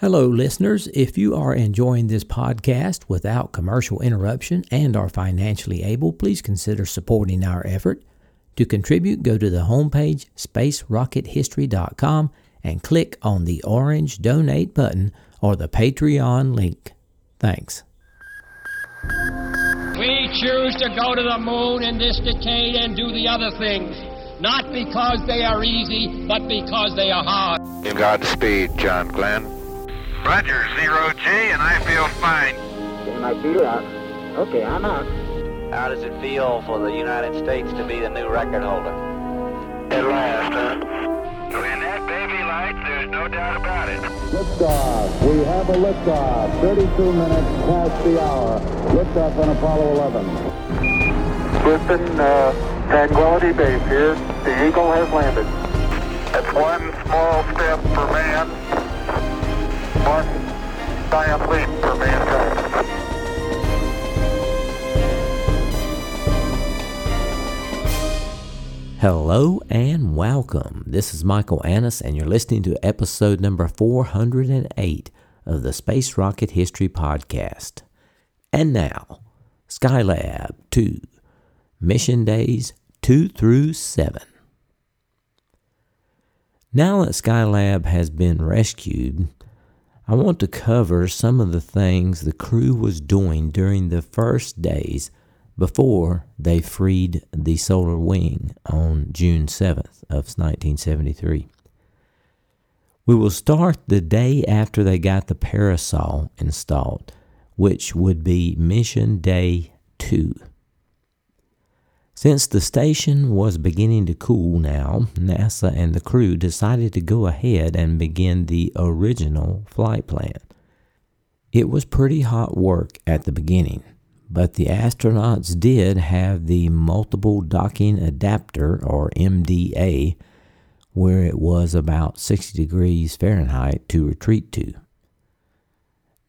Hello, listeners. If you are enjoying this podcast without commercial interruption and are financially able, please consider supporting our effort. To contribute, go to the homepage spacerockethistory.com and click on the orange donate button or the Patreon link. Thanks. We choose to go to the moon in this decade and do the other things, not because they are easy, but because they are hard. Godspeed, John Glenn. Roger, zero G, and I feel fine. Getting my feet out. Okay, I'm out. How does it feel for the United States to be the new record holder? At last, huh? When that baby lights, there's no doubt about it. Liftoff. We have a liftoff. 32 minutes past the hour. Liftoff on Apollo 11. Houston, uh, Tranquility Base here. The Eagle has landed. That's one small step for man, leap for mankind. Hello and welcome. This is Michael Annis, and you're listening to episode number 408 of the Space Rocket History Podcast. And now, Skylab 2, Mission Days 2 through 7. Now that Skylab has been rescued, I want to cover some of the things the crew was doing during the first days before they freed the solar wing on June 7th of 1973. We will start the day after they got the parasol installed, which would be mission day 2. Since the station was beginning to cool now, NASA and the crew decided to go ahead and begin the original flight plan. It was pretty hot work at the beginning, but the astronauts did have the multiple docking adapter or MDA where it was about 60 degrees Fahrenheit to retreat to.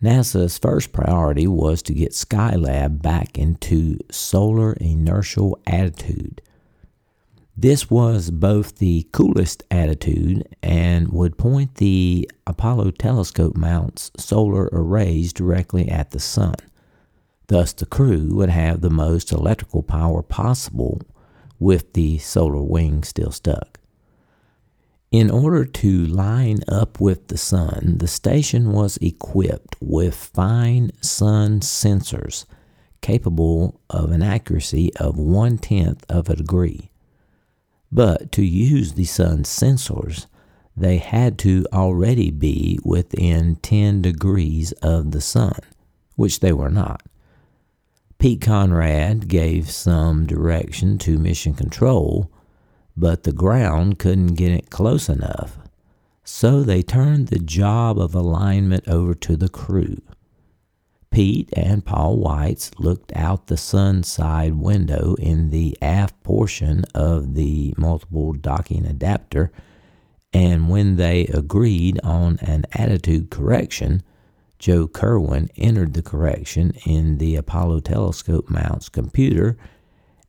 NASA's first priority was to get Skylab back into solar inertial attitude. This was both the coolest attitude and would point the Apollo telescope mounts solar arrays directly at the sun. Thus, the crew would have the most electrical power possible with the solar wing still stuck. In order to line up with the sun, the station was equipped with fine sun sensors capable of an accuracy of one tenth of a degree. But to use the sun sensors, they had to already be within 10 degrees of the sun, which they were not. Pete Conrad gave some direction to Mission Control but the ground couldn't get it close enough. So they turned the job of alignment over to the crew. Pete and Paul Weitz looked out the sun side window in the aft portion of the multiple docking adapter, and when they agreed on an attitude correction, Joe Kerwin entered the correction in the Apollo telescope mount's computer,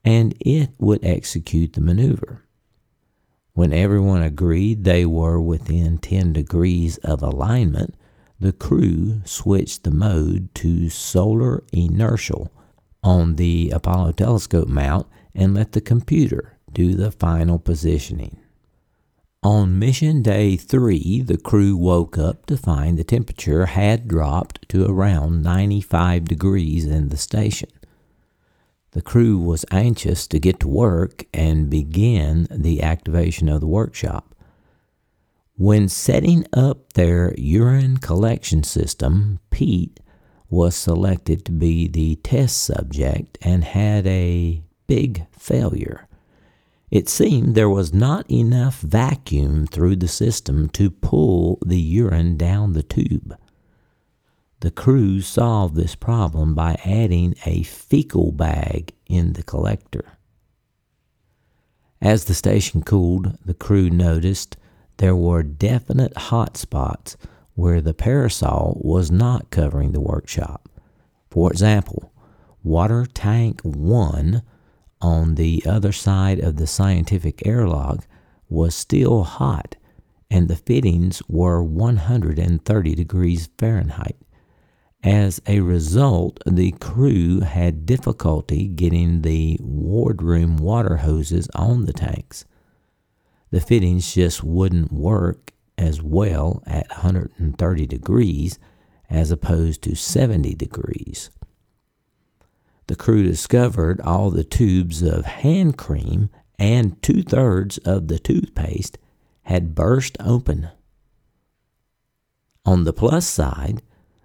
and it would execute the maneuver. When everyone agreed they were within 10 degrees of alignment, the crew switched the mode to solar inertial on the Apollo telescope mount and let the computer do the final positioning. On mission day three, the crew woke up to find the temperature had dropped to around 95 degrees in the station. The crew was anxious to get to work and begin the activation of the workshop. When setting up their urine collection system, Pete was selected to be the test subject and had a big failure. It seemed there was not enough vacuum through the system to pull the urine down the tube. The crew solved this problem by adding a fecal bag in the collector. As the station cooled, the crew noticed there were definite hot spots where the parasol was not covering the workshop. For example, water tank 1 on the other side of the scientific airlock was still hot and the fittings were 130 degrees Fahrenheit. As a result, the crew had difficulty getting the wardroom water hoses on the tanks. The fittings just wouldn't work as well at 130 degrees as opposed to 70 degrees. The crew discovered all the tubes of hand cream and two thirds of the toothpaste had burst open. On the plus side,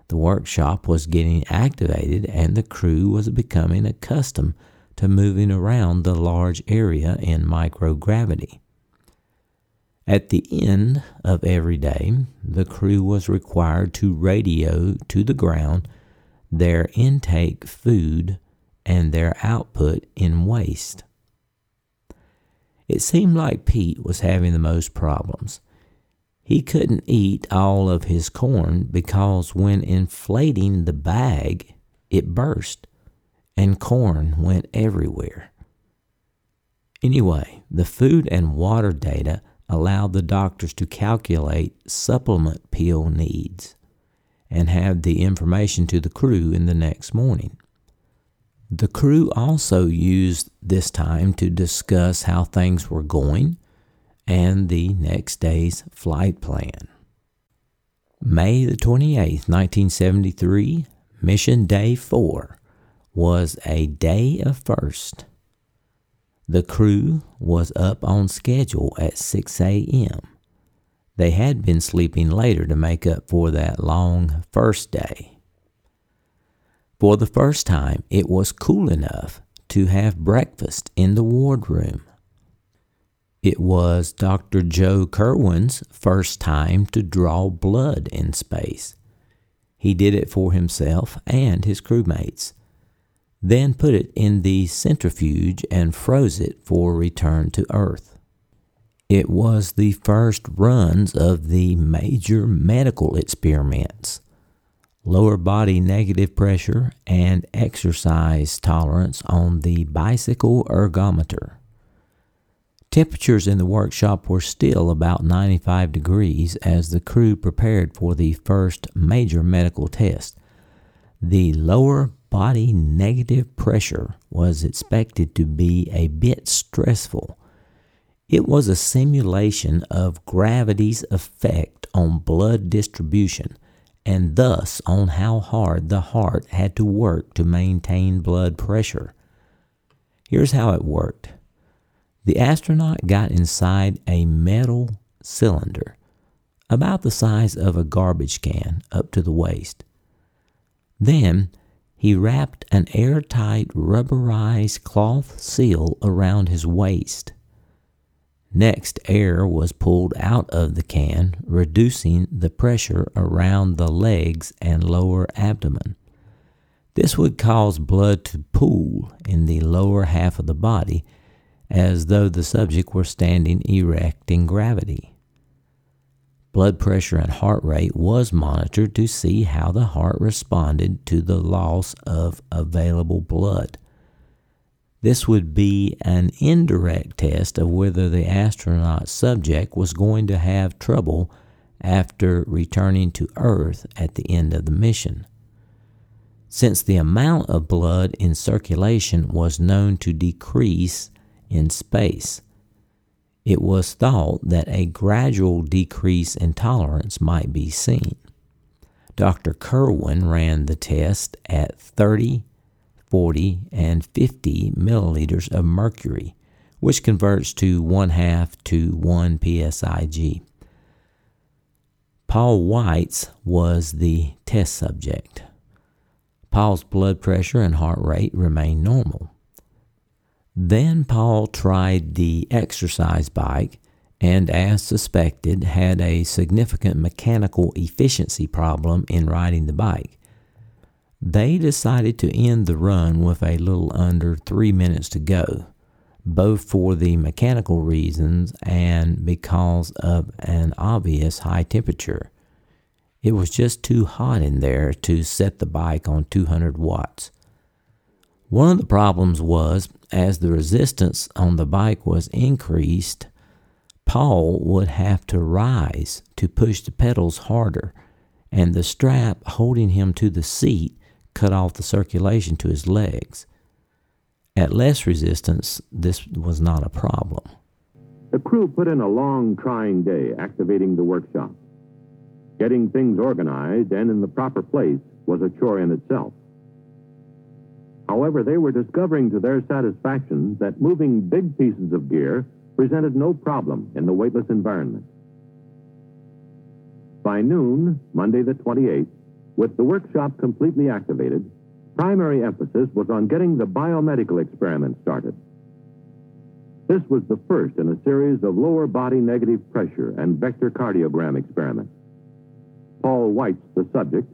the workshop was getting activated and the crew was becoming accustomed to moving around the large area in microgravity. At the end of every day, the crew was required to radio to the ground their intake food and their output in waste. It seemed like Pete was having the most problems. He couldn't eat all of his corn because when inflating the bag, it burst and corn went everywhere. Anyway, the food and water data allowed the doctors to calculate supplement pill needs and have the information to the crew in the next morning. The crew also used this time to discuss how things were going and the next day's flight plan. May the 28th, 1973, Mission Day 4 was a day of first. The crew was up on schedule at 6 a.m. They had been sleeping later to make up for that long first day. For the first time, it was cool enough to have breakfast in the wardroom. It was Dr. Joe Kerwin's first time to draw blood in space. He did it for himself and his crewmates, then put it in the centrifuge and froze it for return to Earth. It was the first runs of the major medical experiments lower body negative pressure and exercise tolerance on the bicycle ergometer. Temperatures in the workshop were still about 95 degrees as the crew prepared for the first major medical test. The lower body negative pressure was expected to be a bit stressful. It was a simulation of gravity's effect on blood distribution and thus on how hard the heart had to work to maintain blood pressure. Here's how it worked the astronaut got inside a metal cylinder about the size of a garbage can up to the waist. Then he wrapped an airtight rubberized cloth seal around his waist. Next, air was pulled out of the can, reducing the pressure around the legs and lower abdomen. This would cause blood to pool in the lower half of the body as though the subject were standing erect in gravity. Blood pressure and heart rate was monitored to see how the heart responded to the loss of available blood. This would be an indirect test of whether the astronaut subject was going to have trouble after returning to Earth at the end of the mission. Since the amount of blood in circulation was known to decrease in space. It was thought that a gradual decrease in tolerance might be seen. Dr. Kerwin ran the test at 30, 40, and 50 milliliters of mercury, which converts to one half to 1 psig. Paul Weitz was the test subject. Paul's blood pressure and heart rate remained normal. Then Paul tried the exercise bike and, as suspected, had a significant mechanical efficiency problem in riding the bike. They decided to end the run with a little under three minutes to go, both for the mechanical reasons and because of an obvious high temperature. It was just too hot in there to set the bike on 200 watts. One of the problems was as the resistance on the bike was increased, Paul would have to rise to push the pedals harder, and the strap holding him to the seat cut off the circulation to his legs. At less resistance, this was not a problem. The crew put in a long, trying day activating the workshop. Getting things organized and in the proper place was a chore in itself. However, they were discovering to their satisfaction that moving big pieces of gear presented no problem in the weightless environment. By noon, Monday the 28th, with the workshop completely activated, primary emphasis was on getting the biomedical experiment started. This was the first in a series of lower body negative pressure and vector cardiogram experiments. Paul Weitz, the subject,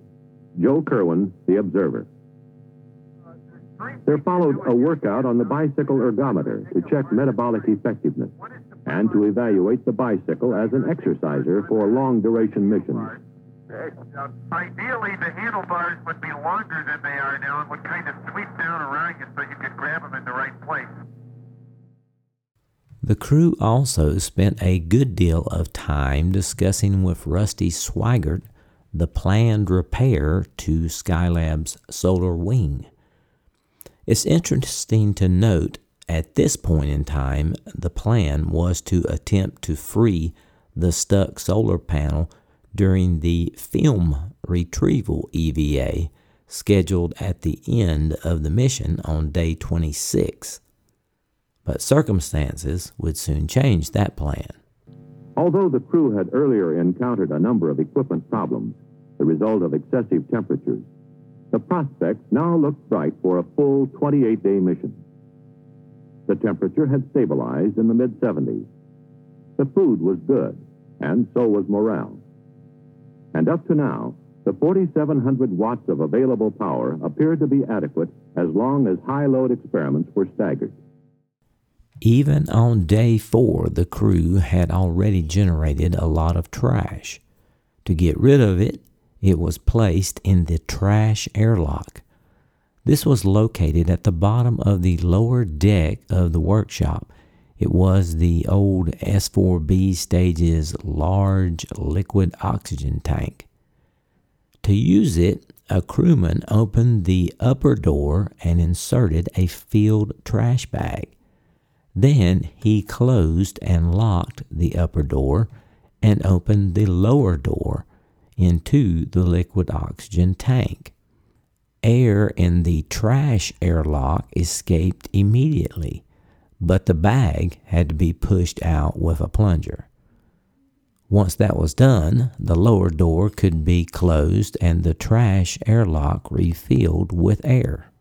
Joe Kerwin, the observer. There followed a workout on the bicycle ergometer to check metabolic effectiveness and to evaluate the bicycle as an exerciser for long duration missions. Ideally, the handlebars would be longer than they are now and would kind of sweep down around you so you could grab them in the right place. The crew also spent a good deal of time discussing with Rusty Schweickart the planned repair to Skylab's solar wing. It's interesting to note at this point in time, the plan was to attempt to free the stuck solar panel during the film retrieval EVA scheduled at the end of the mission on day 26. But circumstances would soon change that plan. Although the crew had earlier encountered a number of equipment problems, the result of excessive temperatures, the prospects now looked bright for a full 28 day mission. The temperature had stabilized in the mid 70s. The food was good, and so was morale. And up to now, the 4,700 watts of available power appeared to be adequate as long as high load experiments were staggered. Even on day four, the crew had already generated a lot of trash. To get rid of it, it was placed in the trash airlock. This was located at the bottom of the lower deck of the workshop. It was the old S4B stage's large liquid oxygen tank. To use it, a crewman opened the upper door and inserted a filled trash bag. Then he closed and locked the upper door and opened the lower door into the liquid oxygen tank. Air in the trash airlock escaped immediately, but the bag had to be pushed out with a plunger. Once that was done, the lower door could be closed and the trash airlock refilled with air.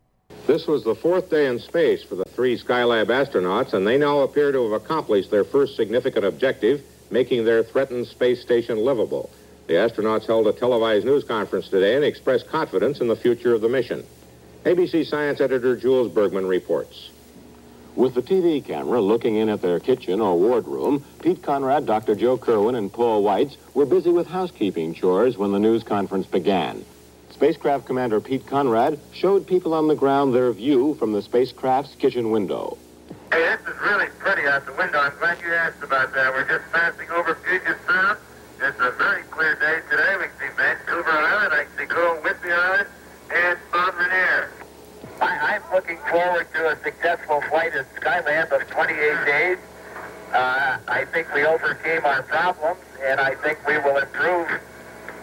This was the fourth day in space for the three Skylab astronauts, and they now appear to have accomplished their first significant objective, making their threatened space station livable. The astronauts held a televised news conference today and expressed confidence in the future of the mission. ABC Science editor Jules Bergman reports. With the TV camera looking in at their kitchen or wardroom, Pete Conrad, Dr. Joe Kerwin, and Paul Weitz were busy with housekeeping chores when the news conference began. Spacecraft Commander Pete Conrad showed people on the ground their view from the spacecraft's kitchen window. Hey, this is really pretty out the window. I'm glad you asked about that. We're just passing over Puget Sound. It's a very clear day today. We can see Vancouver Island, I can see Coral Whidbey Island, and Mount Rainier. I, I'm looking forward to a successful flight at Skylab of 28 days. Uh, I think we overcame our problems, and I think we will improve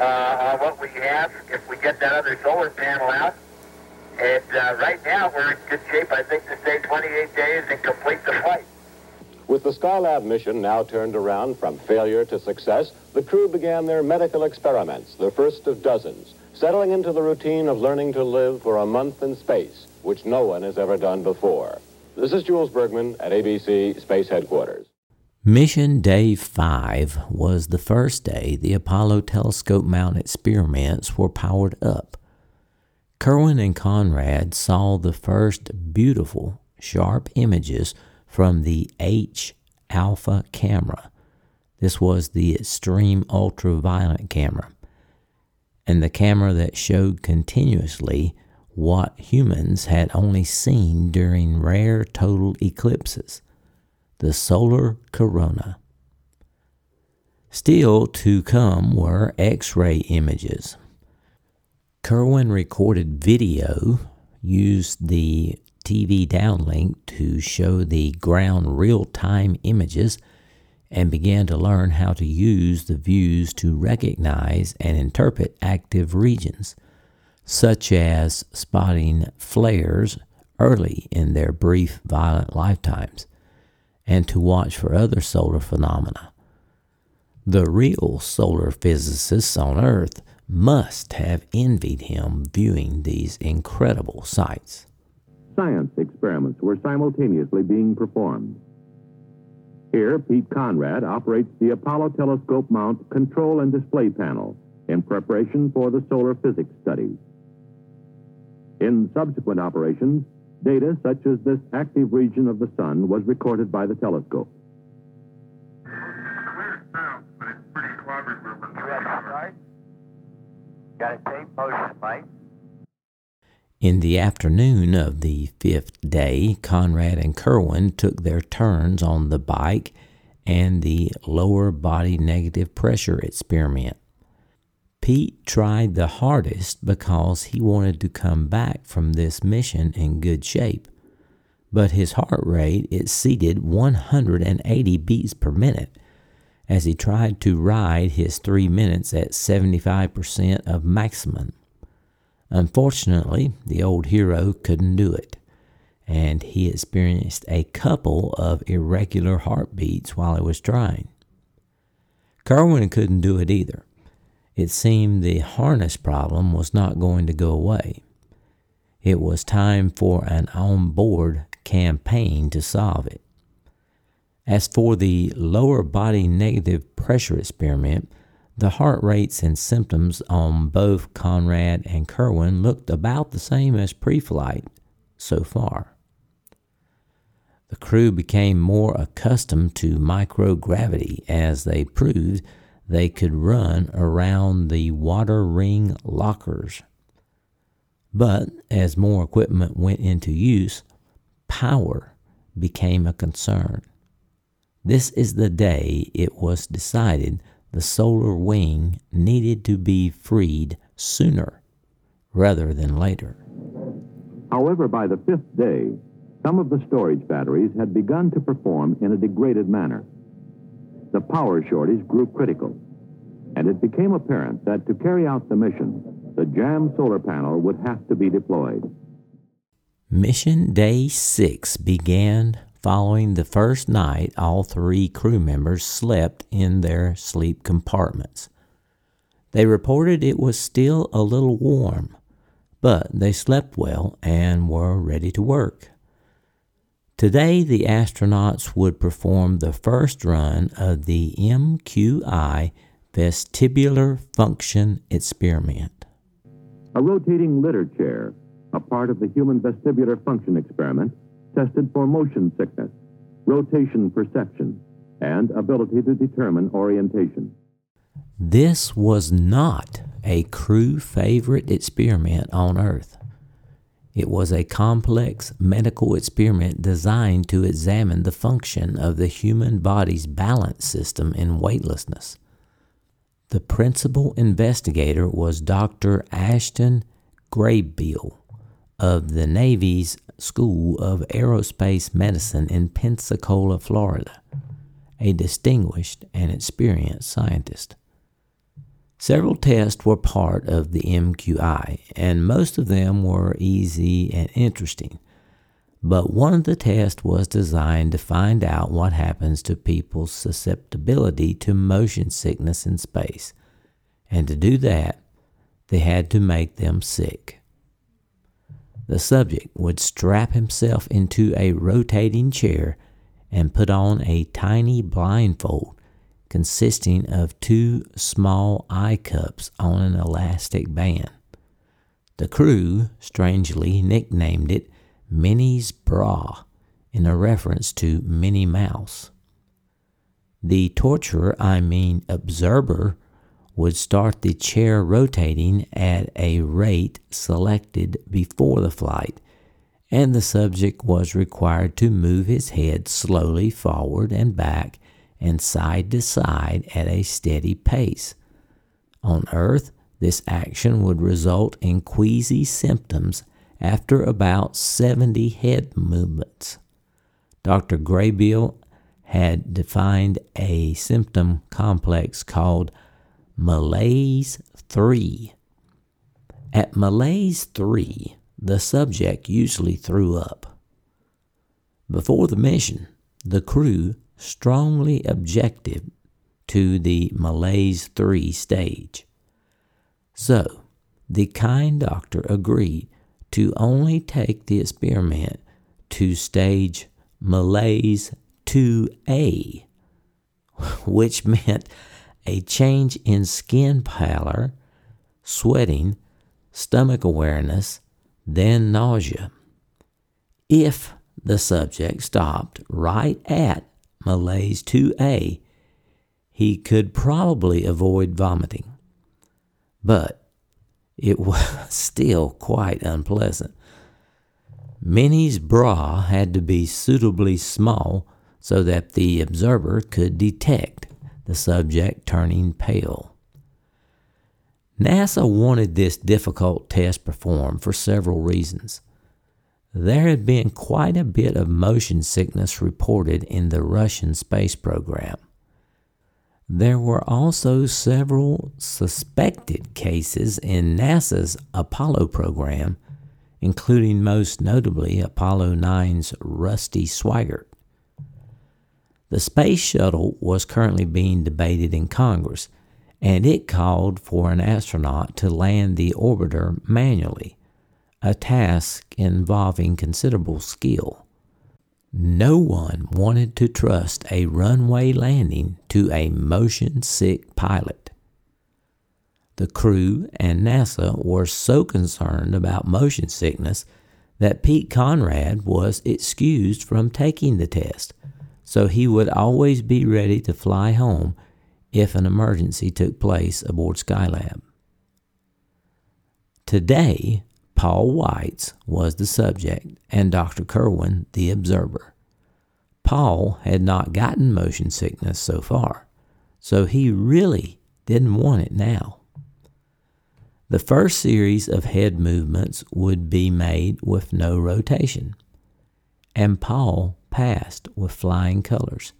uh, on what we have if we get that other solar panel out. And uh, right now, we're in good shape, I think, to stay 28 days and complete the flight. With the Skylab mission now turned around from failure to success, the crew began their medical experiments, the first of dozens, settling into the routine of learning to live for a month in space, which no one has ever done before. This is Jules Bergman at ABC Space Headquarters. Mission Day 5 was the first day the Apollo telescope mounted experiments were powered up. Kerwin and Conrad saw the first beautiful, sharp images from the H Alpha camera. This was the extreme ultraviolet camera, and the camera that showed continuously what humans had only seen during rare total eclipses the solar corona. Still to come were X ray images. Kerwin recorded video, used the TV downlink to show the ground real time images, and began to learn how to use the views to recognize and interpret active regions, such as spotting flares early in their brief violent lifetimes, and to watch for other solar phenomena. The real solar physicists on Earth must have envied him viewing these incredible sights. Science experiments were simultaneously being performed. Here, Pete Conrad operates the Apollo telescope mount control and display panel in preparation for the solar physics studies. In subsequent operations, data such as this active region of the sun was recorded by the telescope. Got a tape motion, Mike. In the afternoon of the fifth day, Conrad and Kerwin took their turns on the bike and the lower body negative pressure experiment. Pete tried the hardest because he wanted to come back from this mission in good shape, but his heart rate exceeded 180 beats per minute as he tried to ride his three minutes at 75% of maximum. Unfortunately, the old hero couldn't do it, and he experienced a couple of irregular heartbeats while he was trying. Kerwin couldn't do it either. It seemed the harness problem was not going to go away. It was time for an on board campaign to solve it. As for the lower body negative pressure experiment, the heart rates and symptoms on both Conrad and Kerwin looked about the same as pre flight so far. The crew became more accustomed to microgravity as they proved they could run around the water ring lockers. But as more equipment went into use, power became a concern. This is the day it was decided the solar wing needed to be freed sooner rather than later. However, by the fifth day, some of the storage batteries had begun to perform in a degraded manner. The power shortage grew critical, and it became apparent that to carry out the mission, the jammed solar panel would have to be deployed. Mission Day 6 began Following the first night, all three crew members slept in their sleep compartments. They reported it was still a little warm, but they slept well and were ready to work. Today, the astronauts would perform the first run of the MQI vestibular function experiment. A rotating litter chair, a part of the human vestibular function experiment, tested for motion sickness, rotation perception, and ability to determine orientation. This was not a crew favorite experiment on Earth. It was a complex medical experiment designed to examine the function of the human body's balance system in weightlessness. The principal investigator was Dr. Ashton Graybiel of the Navy's School of Aerospace Medicine in Pensacola, Florida, a distinguished and experienced scientist. Several tests were part of the MQI, and most of them were easy and interesting. But one of the tests was designed to find out what happens to people's susceptibility to motion sickness in space. And to do that, they had to make them sick. The subject would strap himself into a rotating chair and put on a tiny blindfold consisting of two small eye cups on an elastic band. The crew strangely nicknamed it Minnie's Bra in a reference to Minnie Mouse. The torturer, I mean observer, would start the chair rotating at a rate selected before the flight, and the subject was required to move his head slowly forward and back and side to side at a steady pace. On Earth, this action would result in queasy symptoms after about 70 head movements. Dr. Graybiel had defined a symptom complex called malaise 3. At malaise 3, the subject usually threw up. Before the mission, the crew strongly objected to the malaise 3 stage. So, the kind doctor agreed to only take the experiment to stage malaise 2A, which meant a change in skin pallor, sweating, stomach awareness, then nausea. If the subject stopped right at malaise 2A, he could probably avoid vomiting. But it was still quite unpleasant. Minnie's bra had to be suitably small so that the observer could detect the subject turning pale. NASA wanted this difficult test performed for several reasons. There had been quite a bit of motion sickness reported in the Russian space program. There were also several suspected cases in NASA's Apollo program, including most notably Apollo 9's Rusty Schweickart. The space shuttle was currently being debated in Congress, and it called for an astronaut to land the orbiter manually, a task involving considerable skill. No one wanted to trust a runway landing to a motion sick pilot. The crew and NASA were so concerned about motion sickness that Pete Conrad was excused from taking the test, so he would always be ready to fly home if an emergency took place aboard Skylab. Today, Paul Weitz was the subject and Dr. Kerwin the observer. Paul had not gotten motion sickness so far, so he really didn't want it now. The first series of head movements would be made with no rotation, and Paul passed with flying colors.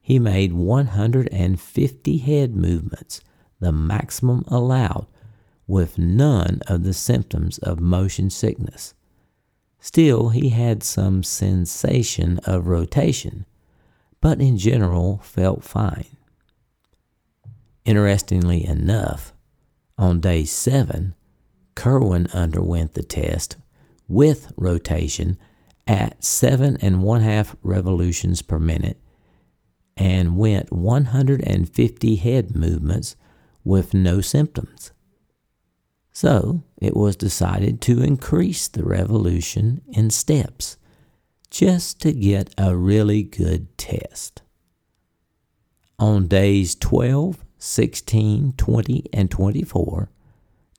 He made 150 head movements, the maximum allowed with none of the symptoms of motion sickness. Still, he had some sensation of rotation, but in general felt fine. Interestingly enough, on day seven, Kerwin underwent the test with rotation at seven and one half revolutions per minute and went 150 head movements with no symptoms. So it was decided to increase the revolution in steps just to get a really good test. On days 12, 16, 20, and 24,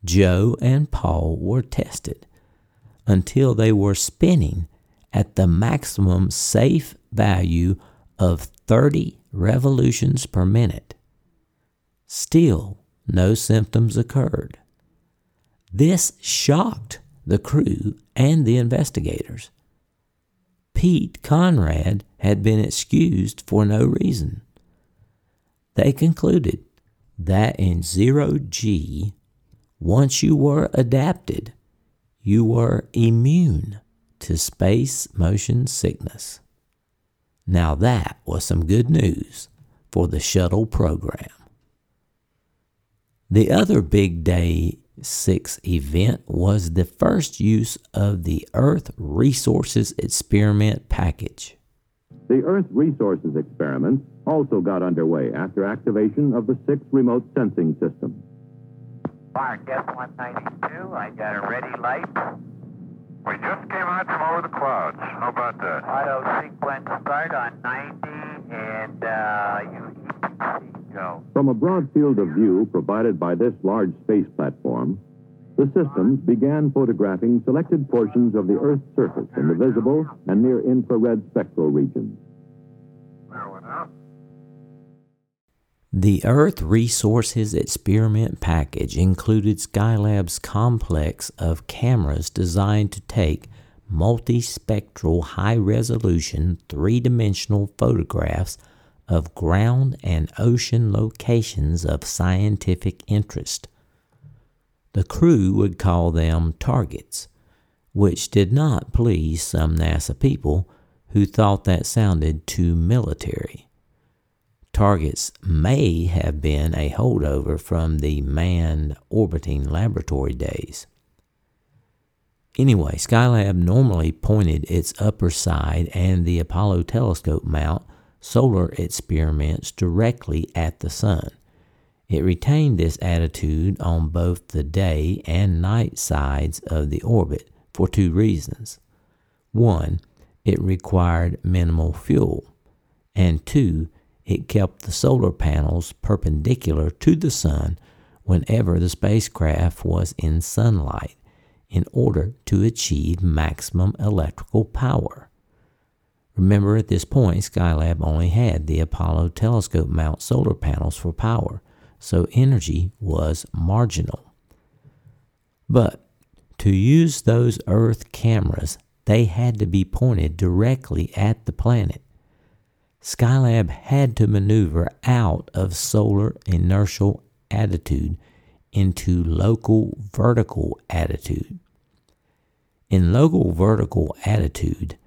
Joe and Paul were tested until they were spinning at the maximum safe value of 30 revolutions per minute. Still, no symptoms occurred. This shocked the crew and the investigators. Pete Conrad had been excused for no reason. They concluded that in zero G, once you were adapted, you were immune to space motion sickness. Now that was some good news for the shuttle program. The other big day six event was the first use of the Earth Resources Experiment package. The Earth Resources Experiment also got underway after activation of the six remote sensing systems. Mark, S-192, I got a ready light. We just came out from over the clouds. How about that? Auto sequence start on 90 and uh, you go. From a broad field of view provided by this large space platform, the systems began photographing selected portions of the Earth's surface in the visible and near infrared spectral regions. There went out. The Earth Resources Experiment Package included Skylab's complex of cameras designed to take multispectral high resolution three dimensional photographs of ground and ocean locations of scientific interest. The crew would call them targets, which did not please some NASA people who thought that sounded too military targets may have been a holdover from the manned orbiting laboratory days. Anyway, Skylab normally pointed its upper side and the Apollo telescope mount solar experiments directly at the sun. It retained this attitude on both the day and night sides of the orbit for two reasons. One, it required minimal fuel, and two, it kept the solar panels perpendicular to the sun whenever the spacecraft was in sunlight in order to achieve maximum electrical power. Remember, at this point, Skylab only had the Apollo telescope mount solar panels for power, so energy was marginal. But to use those Earth cameras, they had to be pointed directly at the planet. Skylab had to maneuver out of solar inertial attitude into local vertical attitude. In local vertical attitude,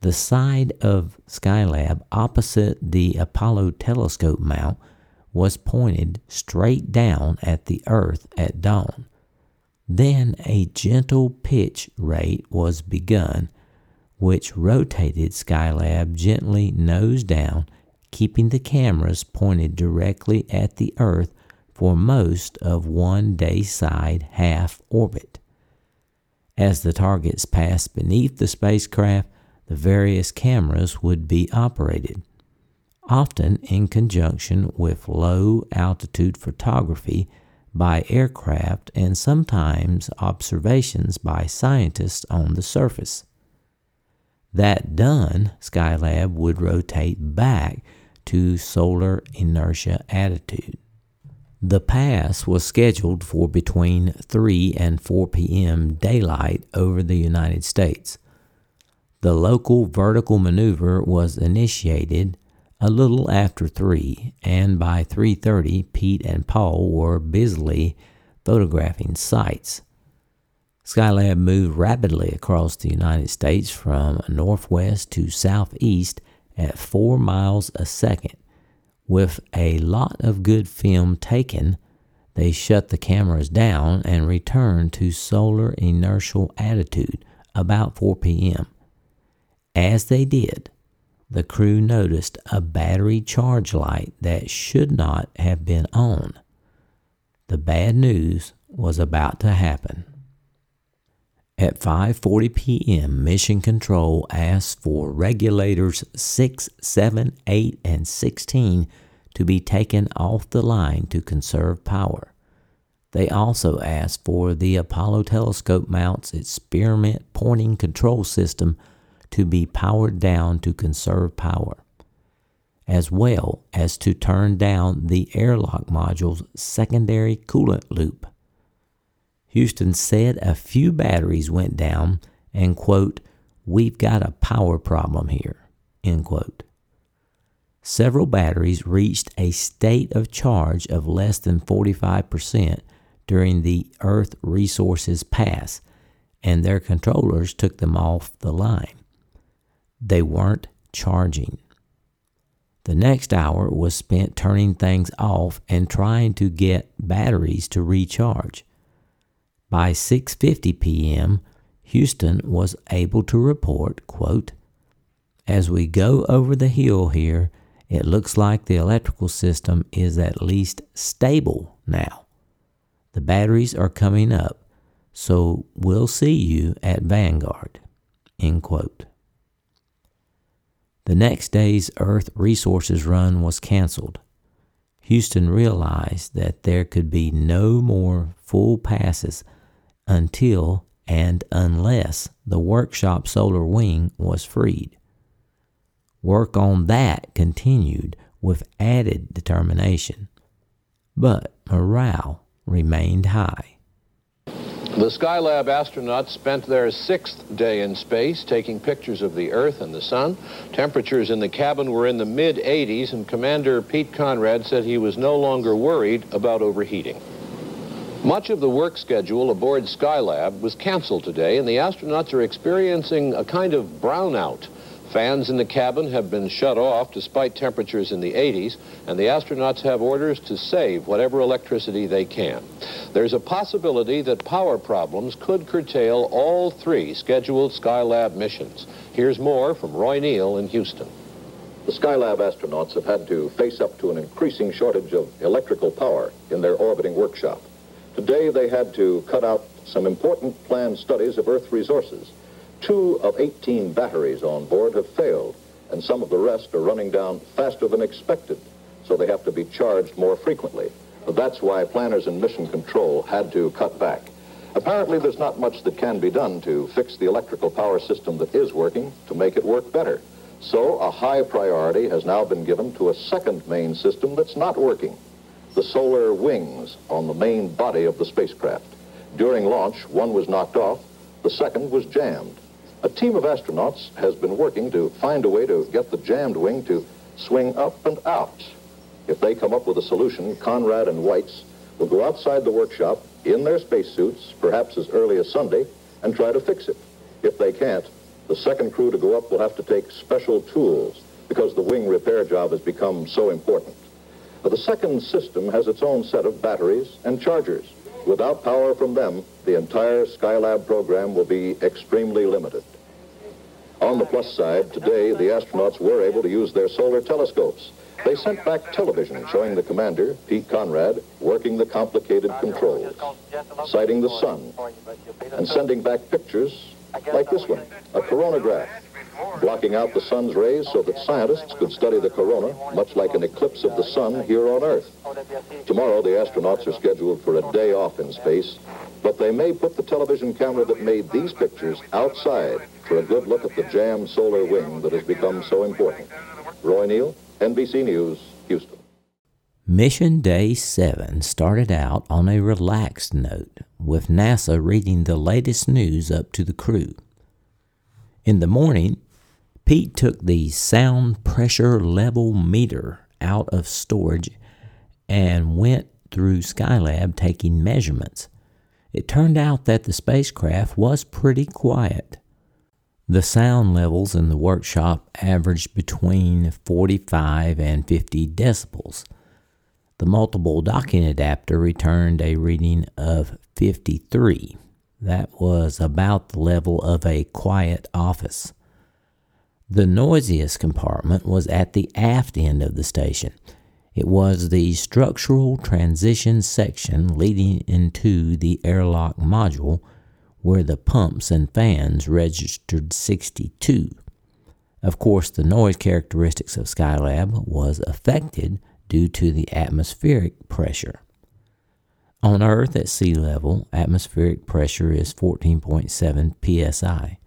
the side of Skylab opposite the Apollo telescope mount was pointed straight down at the Earth at dawn. Then a gentle pitch rate was begun which rotated Skylab gently nose down, keeping the cameras pointed directly at the Earth for most of one day side half orbit. As the targets passed beneath the spacecraft, the various cameras would be operated, often in conjunction with low altitude photography by aircraft and sometimes observations by scientists on the surface. That done, Skylab would rotate back to solar inertia attitude. The pass was scheduled for between 3 and 4 p.m. daylight over the United States. The local vertical maneuver was initiated a little after 3 and by 3:30 Pete and Paul were busily photographing sites. Skylab moved rapidly across the United States from northwest to southeast at 4 miles a second. With a lot of good film taken, they shut the cameras down and returned to solar inertial attitude about 4 p.m. As they did, the crew noticed a battery charge light that should not have been on. The bad news was about to happen. At 5:40 p.m., Mission Control asked for regulators 6, 7, 8, and 16 to be taken off the line to conserve power. They also asked for the Apollo telescope mounts experiment pointing control system to be powered down to conserve power, as well as to turn down the airlock module's secondary coolant loop. Houston said a few batteries went down and, quote, we've got a power problem here, end quote. Several batteries reached a state of charge of less than 45% during the Earth Resources Pass, and their controllers took them off the line. They weren't charging. The next hour was spent turning things off and trying to get batteries to recharge. By 6:50 p.m., Houston was able to report, quote, "As we go over the hill here, it looks like the electrical system is at least stable now. The batteries are coming up, so we'll see you at Vanguard." End quote. The next day's Earth Resources run was canceled. Houston realized that there could be no more full passes until and unless the workshop solar wing was freed. Work on that continued with added determination. But morale remained high. The Skylab astronauts spent their sixth day in space taking pictures of the Earth and the Sun. Temperatures in the cabin were in the mid 80s, and Commander Pete Conrad said he was no longer worried about overheating. Much of the work schedule aboard Skylab was canceled today, and the astronauts are experiencing a kind of brownout. Fans in the cabin have been shut off despite temperatures in the 80s, and the astronauts have orders to save whatever electricity they can. There's a possibility that power problems could curtail all three scheduled Skylab missions. Here's more from Roy Neal in Houston. The Skylab astronauts have had to face up to an increasing shortage of electrical power in their orbiting workshop. Today they had to cut out some important planned studies of Earth resources. Two of 18 batteries on board have failed, and some of the rest are running down faster than expected, so they have to be charged more frequently. That's why planners in mission control had to cut back. Apparently, there's not much that can be done to fix the electrical power system that is working to make it work better. So a high priority has now been given to a second main system that's not working, the solar wings on the main body of the spacecraft. During launch, one was knocked off, the second was jammed. A team of astronauts has been working to find a way to get the jammed wing to swing up and out. If they come up with a solution, Conrad and Weitz will go outside the workshop in their spacesuits, perhaps as early as Sunday, and try to fix it. If they can't, the second crew to go up will have to take special tools because the wing repair job has become so important. But the second system has its own set of batteries and chargers. Without power from them, the entire Skylab program will be extremely limited. On the plus side, today the astronauts were able to use their solar telescopes. They sent back television showing the commander, Pete Conrad, working the complicated controls, sighting the sun, and sending back pictures like this one, a coronagraph, blocking out the sun's rays so that scientists could study the corona, much like an eclipse of the sun here on Earth. Tomorrow, the astronauts are scheduled for a day off in space, but they may put the television camera that made these pictures outside for a good look at the jammed solar wing that has become so important. Roy Neal, NBC News, Houston. Mission Day 7 started out on a relaxed note, with NASA reading the latest news up to the crew. In the morning, Pete took the sound pressure level meter out of storage and went through Skylab taking measurements. It turned out that the spacecraft was pretty quiet. The sound levels in the workshop averaged between 45 and 50 decibels. The multiple docking adapter returned a reading of 53. That was about the level of a quiet office. The noisiest compartment was at the aft end of the station. It was the structural transition section leading into the airlock module where the pumps and fans registered 62. Of course, the noise characteristics of Skylab was affected due to the atmospheric pressure. On Earth at sea level, atmospheric pressure is 14.7 psi,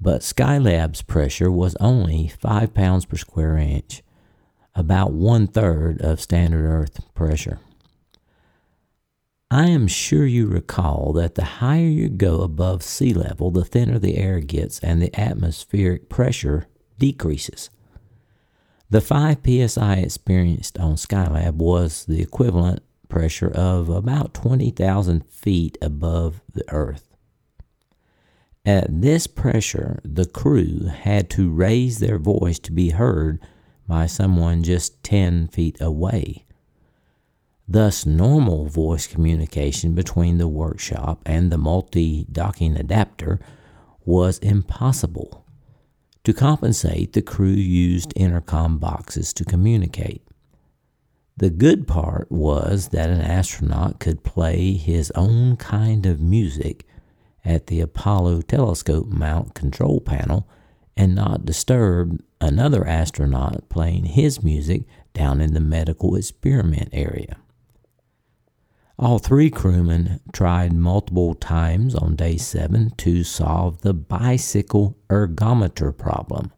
but Skylab's pressure was only 5 pounds per square inch, about one third of standard Earth pressure. I am sure you recall that the higher you go above sea level, the thinner the air gets and the atmospheric pressure decreases. The 5 psi experienced on Skylab was the equivalent pressure of about 20,000 feet above the Earth. At this pressure, the crew had to raise their voice to be heard by someone just 10 feet away. Thus, normal voice communication between the workshop and the multi docking adapter was impossible. To compensate, the crew used intercom boxes to communicate. The good part was that an astronaut could play his own kind of music at the Apollo telescope mount control panel and not disturb another astronaut playing his music down in the medical experiment area. All three crewmen tried multiple times on day seven to solve the bicycle ergometer problem.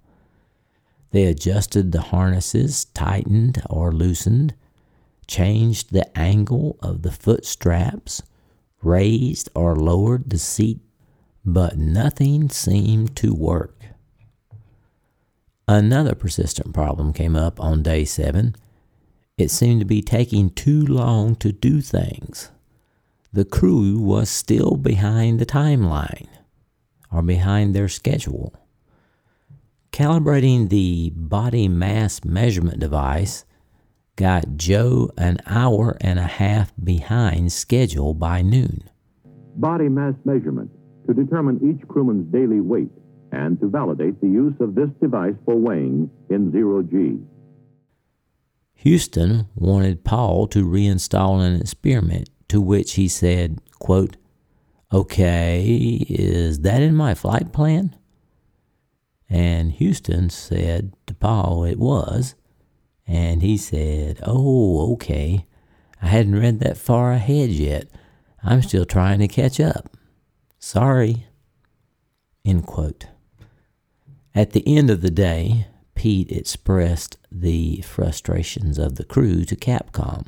They adjusted the harnesses, tightened or loosened, changed the angle of the foot straps, raised or lowered the seat, but nothing seemed to work. Another persistent problem came up on day seven. It seemed to be taking too long to do things. The crew was still behind the timeline or behind their schedule. Calibrating the body mass measurement device got Joe an hour and a half behind schedule by noon. Body mass measurement to determine each crewman's daily weight and to validate the use of this device for weighing in zero G. Houston wanted Paul to reinstall an experiment to which he said, quote, Okay, is that in my flight plan? And Houston said to Paul it was. And he said, Oh, okay. I hadn't read that far ahead yet. I'm still trying to catch up. Sorry. End quote. At the end of the day, Pete expressed the frustrations of the crew to Capcom.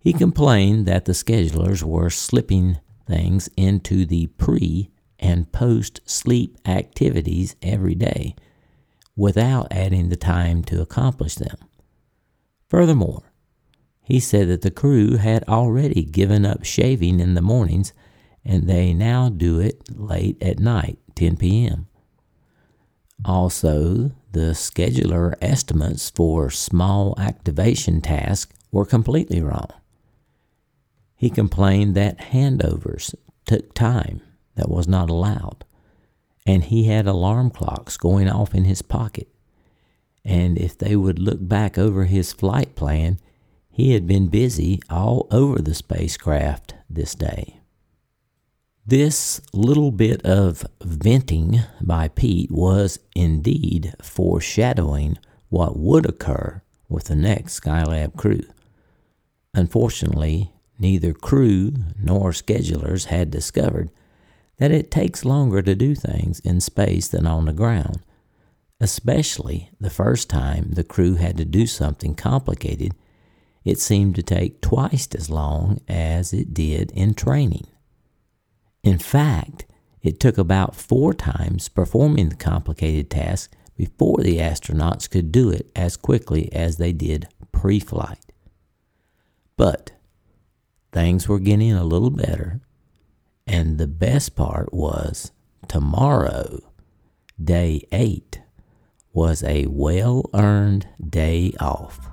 He complained that the schedulers were slipping things into the pre and post sleep activities every day without adding the time to accomplish them. Furthermore, he said that the crew had already given up shaving in the mornings and they now do it late at night, 10 p.m. Also, the scheduler estimates for small activation tasks were completely wrong. He complained that handovers took time that was not allowed, and he had alarm clocks going off in his pocket. And if they would look back over his flight plan, he had been busy all over the spacecraft this day. This little bit of venting by Pete was indeed foreshadowing what would occur with the next Skylab crew. Unfortunately, neither crew nor schedulers had discovered that it takes longer to do things in space than on the ground, especially the first time the crew had to do something complicated. It seemed to take twice as long as it did in training. In fact, it took about four times performing the complicated task before the astronauts could do it as quickly as they did pre flight. But things were getting a little better, and the best part was tomorrow, day eight, was a well earned day off.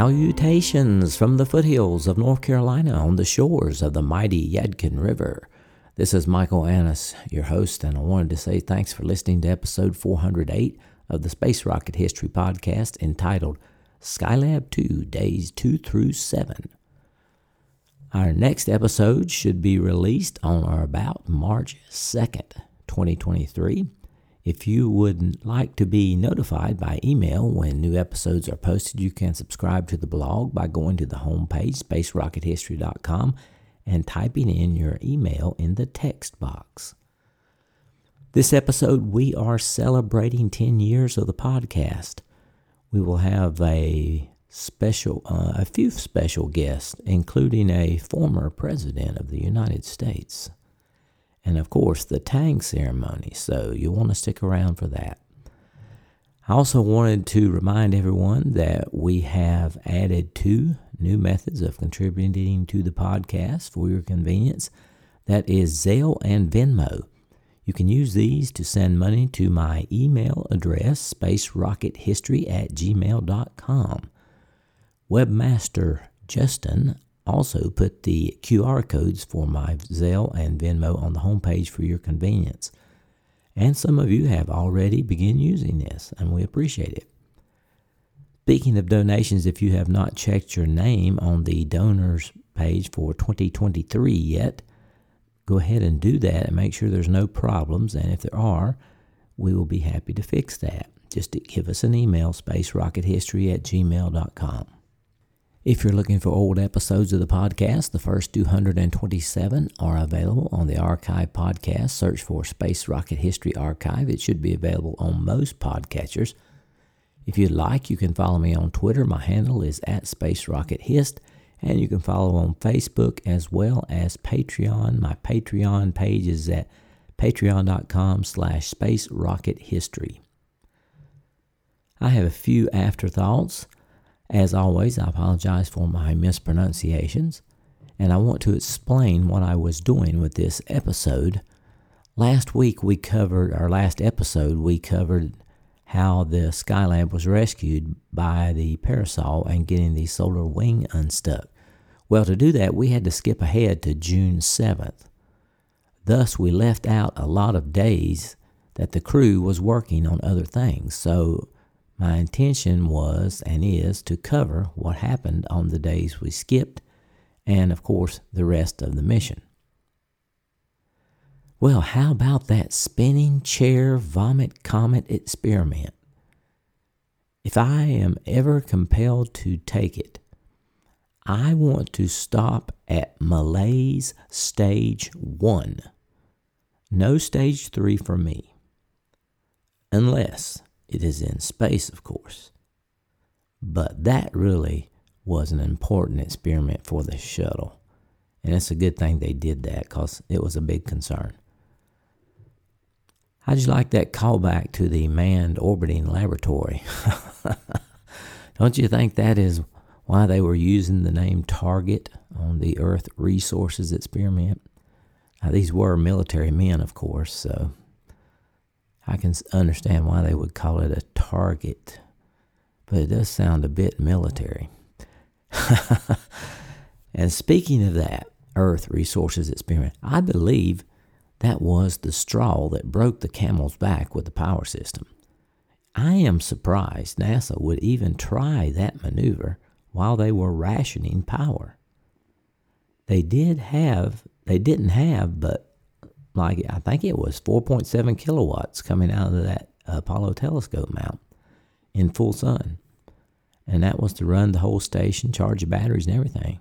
Salutations from the foothills of North Carolina on the shores of the mighty Yadkin River. This is Michael Annis, your host, and I wanted to say thanks for listening to episode 408 of the Space Rocket History Podcast entitled Skylab 2 Days 2 through 7. Our next episode should be released on or about March 2nd, 2023. If you would like to be notified by email when new episodes are posted, you can subscribe to the blog by going to the homepage, spacerockethistory.com, and typing in your email in the text box. This episode, we are celebrating 10 years of the podcast. We will have a special, uh, a few special guests, including a former president of the United States and of course the tang ceremony, so you'll want to stick around for that. I also wanted to remind everyone that we have added two new methods of contributing to the podcast for your convenience. That is Zelle and Venmo. You can use these to send money to my email address, spacerockethistory at gmail.com. Webmaster Justin also put the QR codes for my Zelle and Venmo on the homepage for your convenience. And some of you have already begun using this, and we appreciate it. Speaking of donations, if you have not checked your name on the donors page for 2023 yet, go ahead and do that and make sure there's no problems. And if there are, we will be happy to fix that. Just give us an email, spacerockethistory at gmail.com. If you're looking for old episodes of the podcast, the first 227 are available on the Archive podcast. Search for Space Rocket History Archive. It should be available on most podcatchers. If you'd like, you can follow me on Twitter. My handle is at Space Rocket Hist, and you can follow on Facebook as well as Patreon. My Patreon page is at patreon.com slash space rocket history. I have a few afterthoughts. As always, I apologize for my mispronunciations, and I want to explain what I was doing with this episode. Last week we covered, our last episode, we covered how the Skylab was rescued by the parasol and getting the solar wing unstuck. Well, to do that, we had to skip ahead to June 7th. Thus, we left out a lot of days that the crew was working on other things. So, my intention was and is to cover what happened on the days we skipped and, of course, the rest of the mission. Well, how about that spinning chair vomit comet experiment? If I am ever compelled to take it, I want to stop at malaise stage one. No stage three for me. Unless it is in space, of course. But that really was an important experiment for the shuttle. And it's a good thing they did that because it was a big concern. How'd you like that callback to the manned orbiting laboratory? Don't you think that is why they were using the name Target on the Earth Resources Experiment? Now, these were military men, of course, so I can understand why they would call it a target, but it does sound a bit military. and speaking of that Earth Resources Experiment, I believe that was the straw that broke the camel's back with the power system. I am surprised NASA would even try that maneuver while they were rationing power. They did have, they didn't have, but like I think it was 4.7 kilowatts coming out of that Apollo telescope mount in full sun. And that was to run the whole station, charge the batteries and everything.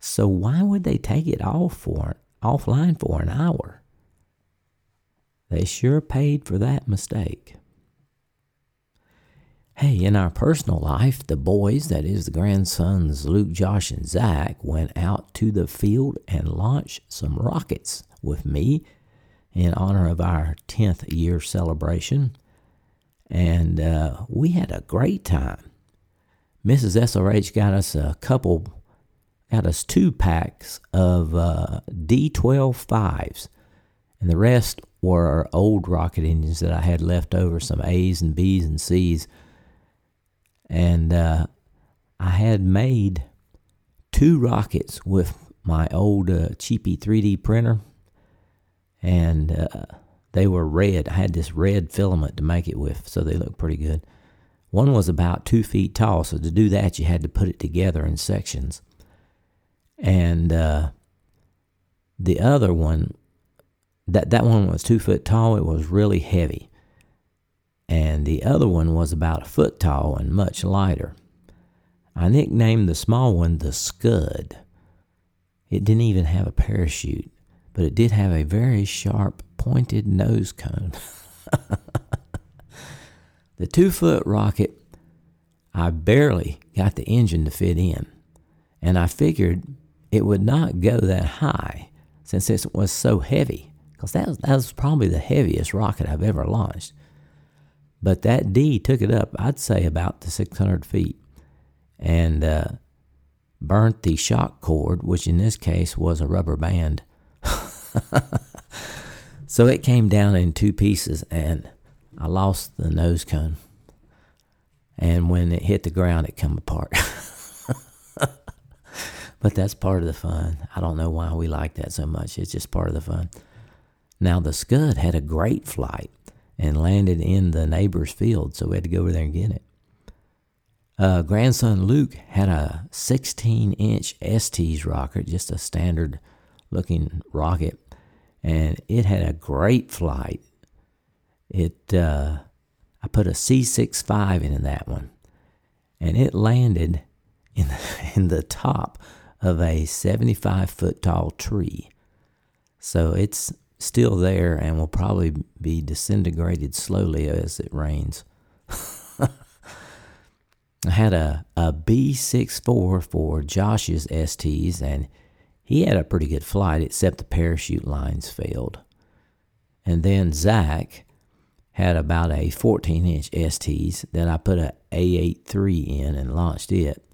So why would they take it off for offline for an hour? They sure paid for that mistake. Hey, in our personal life, the boys, that is the grandsons Luke, Josh, and Zach, went out to the field and launched some rockets with me in honor of our 10th year celebration. And uh, we had a great time. Mrs. SRH got us a couple, got us two packs of uh, D12 fives, and the rest were old rocket engines that I had left over, some A's and B's and C's. And uh, I had made two rockets with my old uh, cheapy 3D printer and uh, they were red. I had this red filament to make it with, so they looked pretty good. One was about two feet tall, so to do that, you had to put it together in sections. And uh, the other one, that, that one was two foot tall, it was really heavy. And the other one was about a foot tall and much lighter. I nicknamed the small one the Scud. It didn't even have a parachute but it did have a very sharp, pointed nose cone. the two foot rocket, I barely got the engine to fit in, and I figured it would not go that high since it was so heavy, because that was, that was probably the heaviest rocket I've ever launched. But that D took it up, I'd say, about the 600 feet, and uh, burnt the shock cord, which in this case was a rubber band so it came down in two pieces, and I lost the nose cone. And when it hit the ground, it come apart. but that's part of the fun. I don't know why we like that so much. It's just part of the fun. Now, the Scud had a great flight and landed in the neighbor's field, so we had to go over there and get it. Uh, grandson Luke had a 16 inch Estes rocket, just a standard looking rocket, and it had a great flight. It uh, I put a C65 in that one, and it landed in the, in the top of a 75 foot tall tree. So it's still there and will probably be disintegrated slowly as it rains. I had a, a B64 for Josh's Estes, and he had a pretty good flight, except the parachute lines failed. And then Zach had about a 14 inch Estes that I put a A83 in and launched it.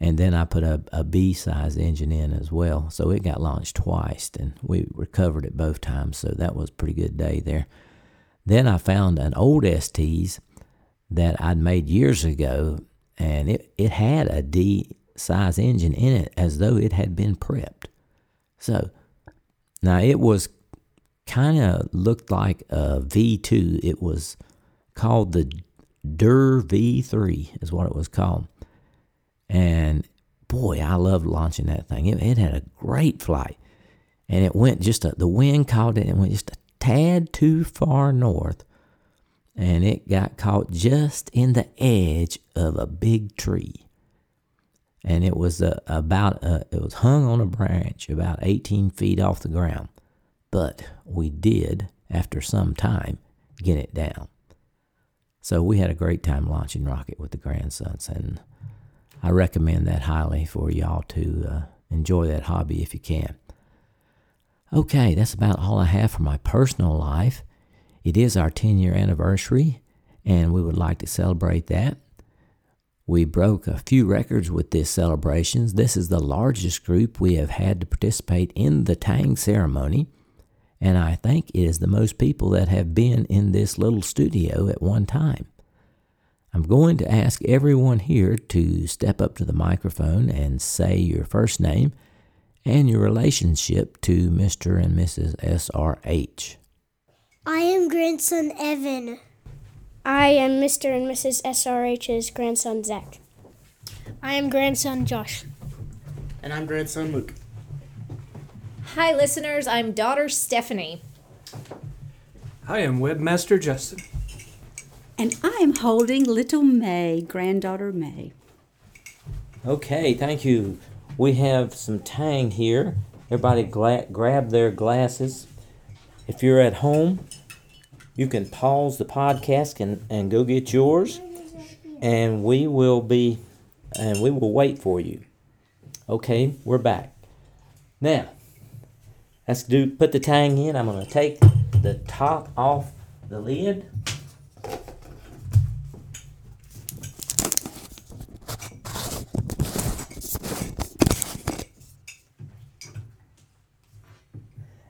And then I put a, a B size engine in as well. So it got launched twice and we recovered it both times. So that was a pretty good day there. Then I found an old Estes that I'd made years ago and it, it had a D size engine in it as though it had been prepped. So now it was kind of looked like a V2. It was called the Dur V3 is what it was called. And boy, I loved launching that thing. It, it had a great flight. And it went just a, the wind caught it and went just a tad too far north. And it got caught just in the edge of a big tree. And it was about, it was hung on a branch about 18 feet off the ground. But we did, after some time, get it down. So we had a great time launching rocket with the grandsons. And I recommend that highly for y'all to uh, enjoy that hobby if you can. Okay, that's about all I have for my personal life. It is our 10 year anniversary, and we would like to celebrate that. We broke a few records with this celebrations. This is the largest group we have had to participate in the Tang ceremony, and I think it is the most people that have been in this little studio at one time. I'm going to ask everyone here to step up to the microphone and say your first name and your relationship to Mr. and Mrs. SRH. I am grandson Evan. I am Mr. and Mrs. SRH's grandson Zach. I am grandson Josh. And I'm grandson Luke. Hi, listeners. I'm daughter Stephanie. I am webmaster Justin. And I'm holding little May, granddaughter May. Okay, thank you. We have some Tang here. Everybody gla- grab their glasses. If you're at home, you can pause the podcast and, and go get yours. And we will be and we will wait for you. Okay, we're back. Now, let's do put the tang in. I'm gonna take the top off the lid.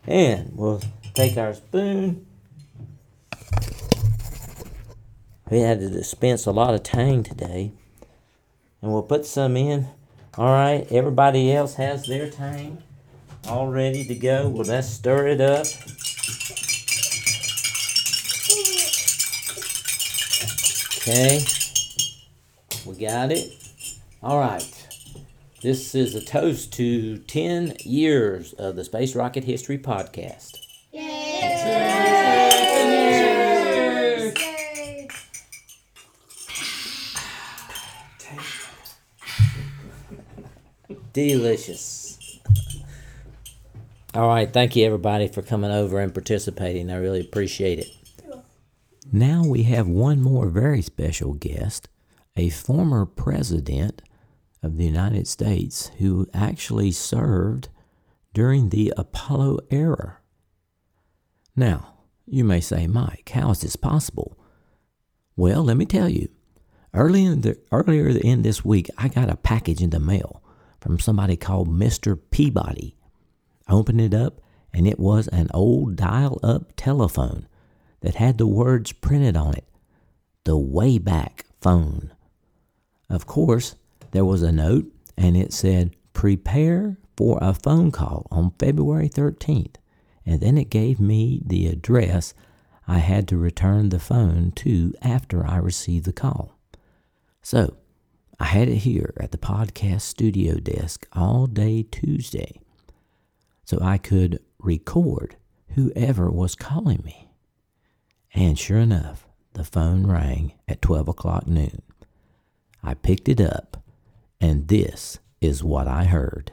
And we'll take our spoon. We had to dispense a lot of tang today. And we'll put some in. All right, everybody else has their tang all ready to go. Well, let's stir it up. Okay, we got it. All right. This is a toast to 10 years of the Space Rocket History Podcast. Delicious. All right, thank you everybody for coming over and participating. I really appreciate it. Now we have one more very special guest, a former president of the United States who actually served during the Apollo era. Now, you may say, Mike, how is this possible? Well, let me tell you. Early in the, earlier in this week, I got a package in the mail from somebody called Mr. Peabody. I opened it up, and it was an old dial up telephone that had the words printed on it the Wayback Phone. Of course, there was a note, and it said, Prepare for a phone call on February 13th. And then it gave me the address I had to return the phone to after I received the call. So, I had it here at the podcast studio desk all day Tuesday so I could record whoever was calling me. And sure enough, the phone rang at 12 o'clock noon. I picked it up, and this is what I heard.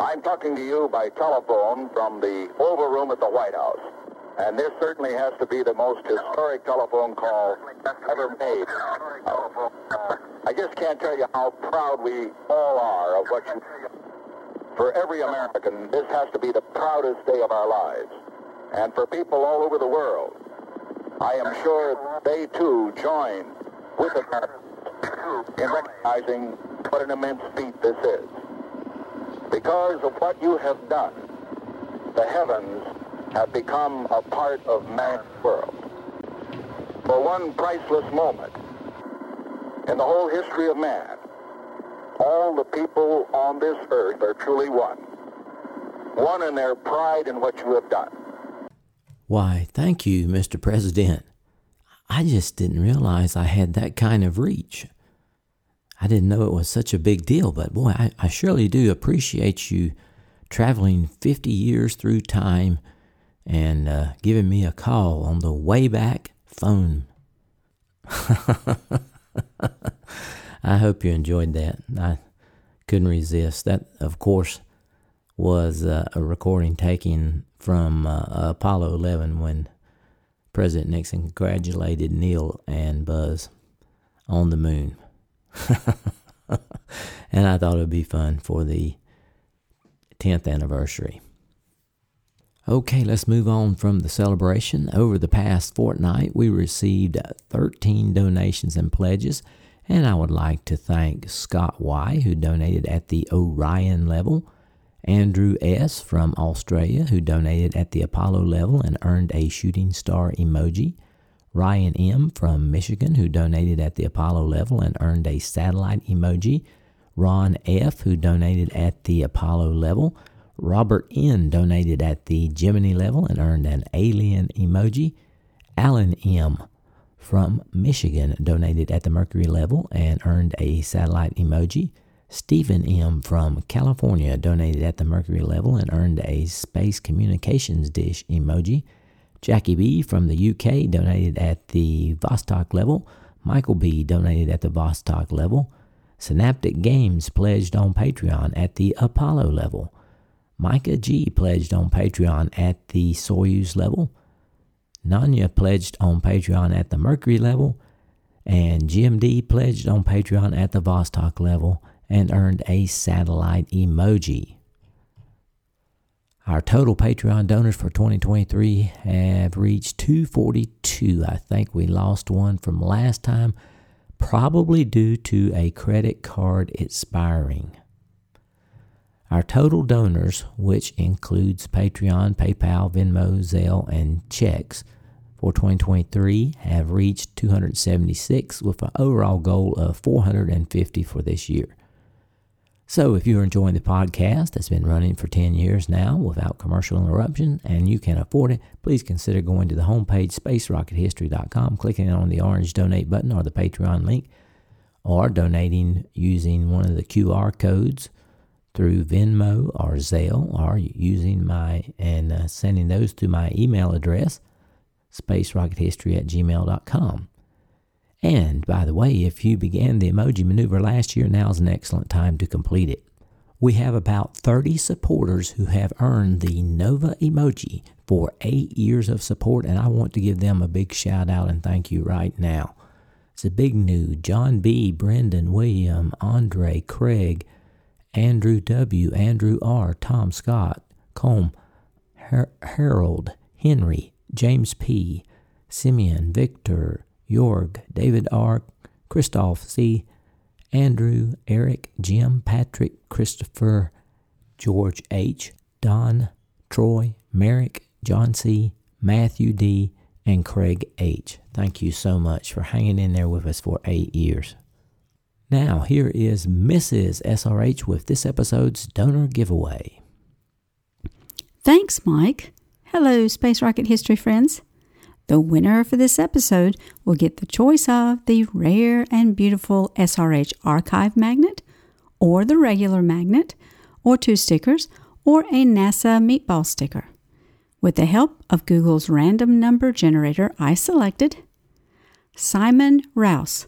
I'm talking to you by telephone from the Oval Room at the White House. And this certainly has to be the most historic telephone call ever made. I just can't tell you how proud we all are of what you... For every American, this has to be the proudest day of our lives. And for people all over the world, I am sure they too join with America in recognizing what an immense feat this is. Because of what you have done, the heavens have become a part of man's world. For one priceless moment in the whole history of man, all the people on this earth are truly one. One in their pride in what you have done. Why, thank you, Mr. President. I just didn't realize I had that kind of reach. I didn't know it was such a big deal, but boy, I, I surely do appreciate you traveling 50 years through time and uh, giving me a call on the way back phone. I hope you enjoyed that. I couldn't resist. That, of course, was uh, a recording taken from uh, Apollo 11 when President Nixon congratulated Neil and Buzz on the moon. and I thought it would be fun for the 10th anniversary. Okay, let's move on from the celebration. Over the past fortnight, we received 13 donations and pledges, and I would like to thank Scott Y., who donated at the Orion level, Andrew S. from Australia, who donated at the Apollo level and earned a shooting star emoji, Ryan M. from Michigan, who donated at the Apollo level and earned a satellite emoji, Ron F., who donated at the Apollo level, Robert N. donated at the Gemini level and earned an alien emoji. Alan M. from Michigan donated at the Mercury level and earned a satellite emoji. Stephen M. from California donated at the Mercury level and earned a space communications dish emoji. Jackie B. from the UK donated at the Vostok level. Michael B. donated at the Vostok level. Synaptic Games pledged on Patreon at the Apollo level. Micah G pledged on Patreon at the Soyuz level. Nanya pledged on Patreon at the Mercury level. And Jim D pledged on Patreon at the Vostok level and earned a satellite emoji. Our total Patreon donors for 2023 have reached 242. I think we lost one from last time, probably due to a credit card expiring. Our total donors, which includes Patreon, PayPal, Venmo, Zelle, and checks for 2023, have reached 276 with an overall goal of 450 for this year. So, if you're enjoying the podcast that's been running for 10 years now without commercial interruption and you can afford it, please consider going to the homepage spacerockethistory.com, clicking on the orange donate button or the Patreon link, or donating using one of the QR codes through Venmo or Zelle or using my and uh, sending those to my email address, spacerockethistory at gmail.com. And by the way, if you began the emoji maneuver last year, now is an excellent time to complete it. We have about 30 supporters who have earned the Nova emoji for eight years of support, and I want to give them a big shout out and thank you right now. It's a big new John B., Brendan, William, Andre, Craig, Andrew W., Andrew R., Tom Scott, Combe, Her- Harold, Henry, James P., Simeon, Victor, Jorg, David R., Christoph C., Andrew, Eric, Jim, Patrick, Christopher, George H., Don, Troy, Merrick, John C., Matthew D., and Craig H. Thank you so much for hanging in there with us for eight years. Now, here is Mrs. SRH with this episode's donor giveaway. Thanks, Mike. Hello, Space Rocket History friends. The winner for this episode will get the choice of the rare and beautiful SRH archive magnet, or the regular magnet, or two stickers, or a NASA meatball sticker. With the help of Google's random number generator, I selected Simon Rouse.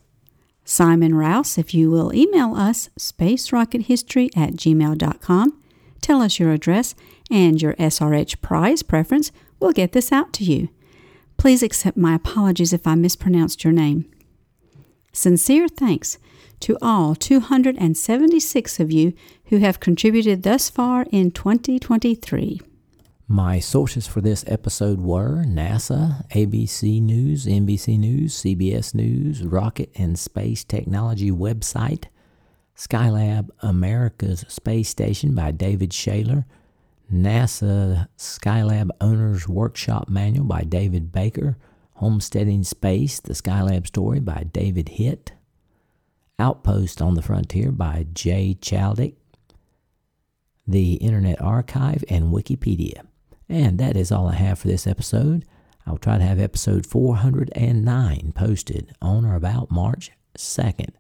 Simon Rouse, if you will email us spacerockethistory at gmail.com, tell us your address and your SRH prize preference, we'll get this out to you. Please accept my apologies if I mispronounced your name. Sincere thanks to all 276 of you who have contributed thus far in 2023. My sources for this episode were NASA, ABC News, NBC News, CBS News, Rocket and Space Technology website, Skylab America's Space Station by David Shayler, NASA Skylab Owner's Workshop Manual by David Baker, Homesteading Space, the Skylab Story by David Hitt, Outpost on the Frontier by Jay Chladek, the Internet Archive, and Wikipedia. And that is all I have for this episode. I'll try to have episode 409 posted on or about March 2nd.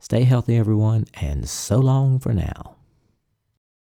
Stay healthy, everyone, and so long for now.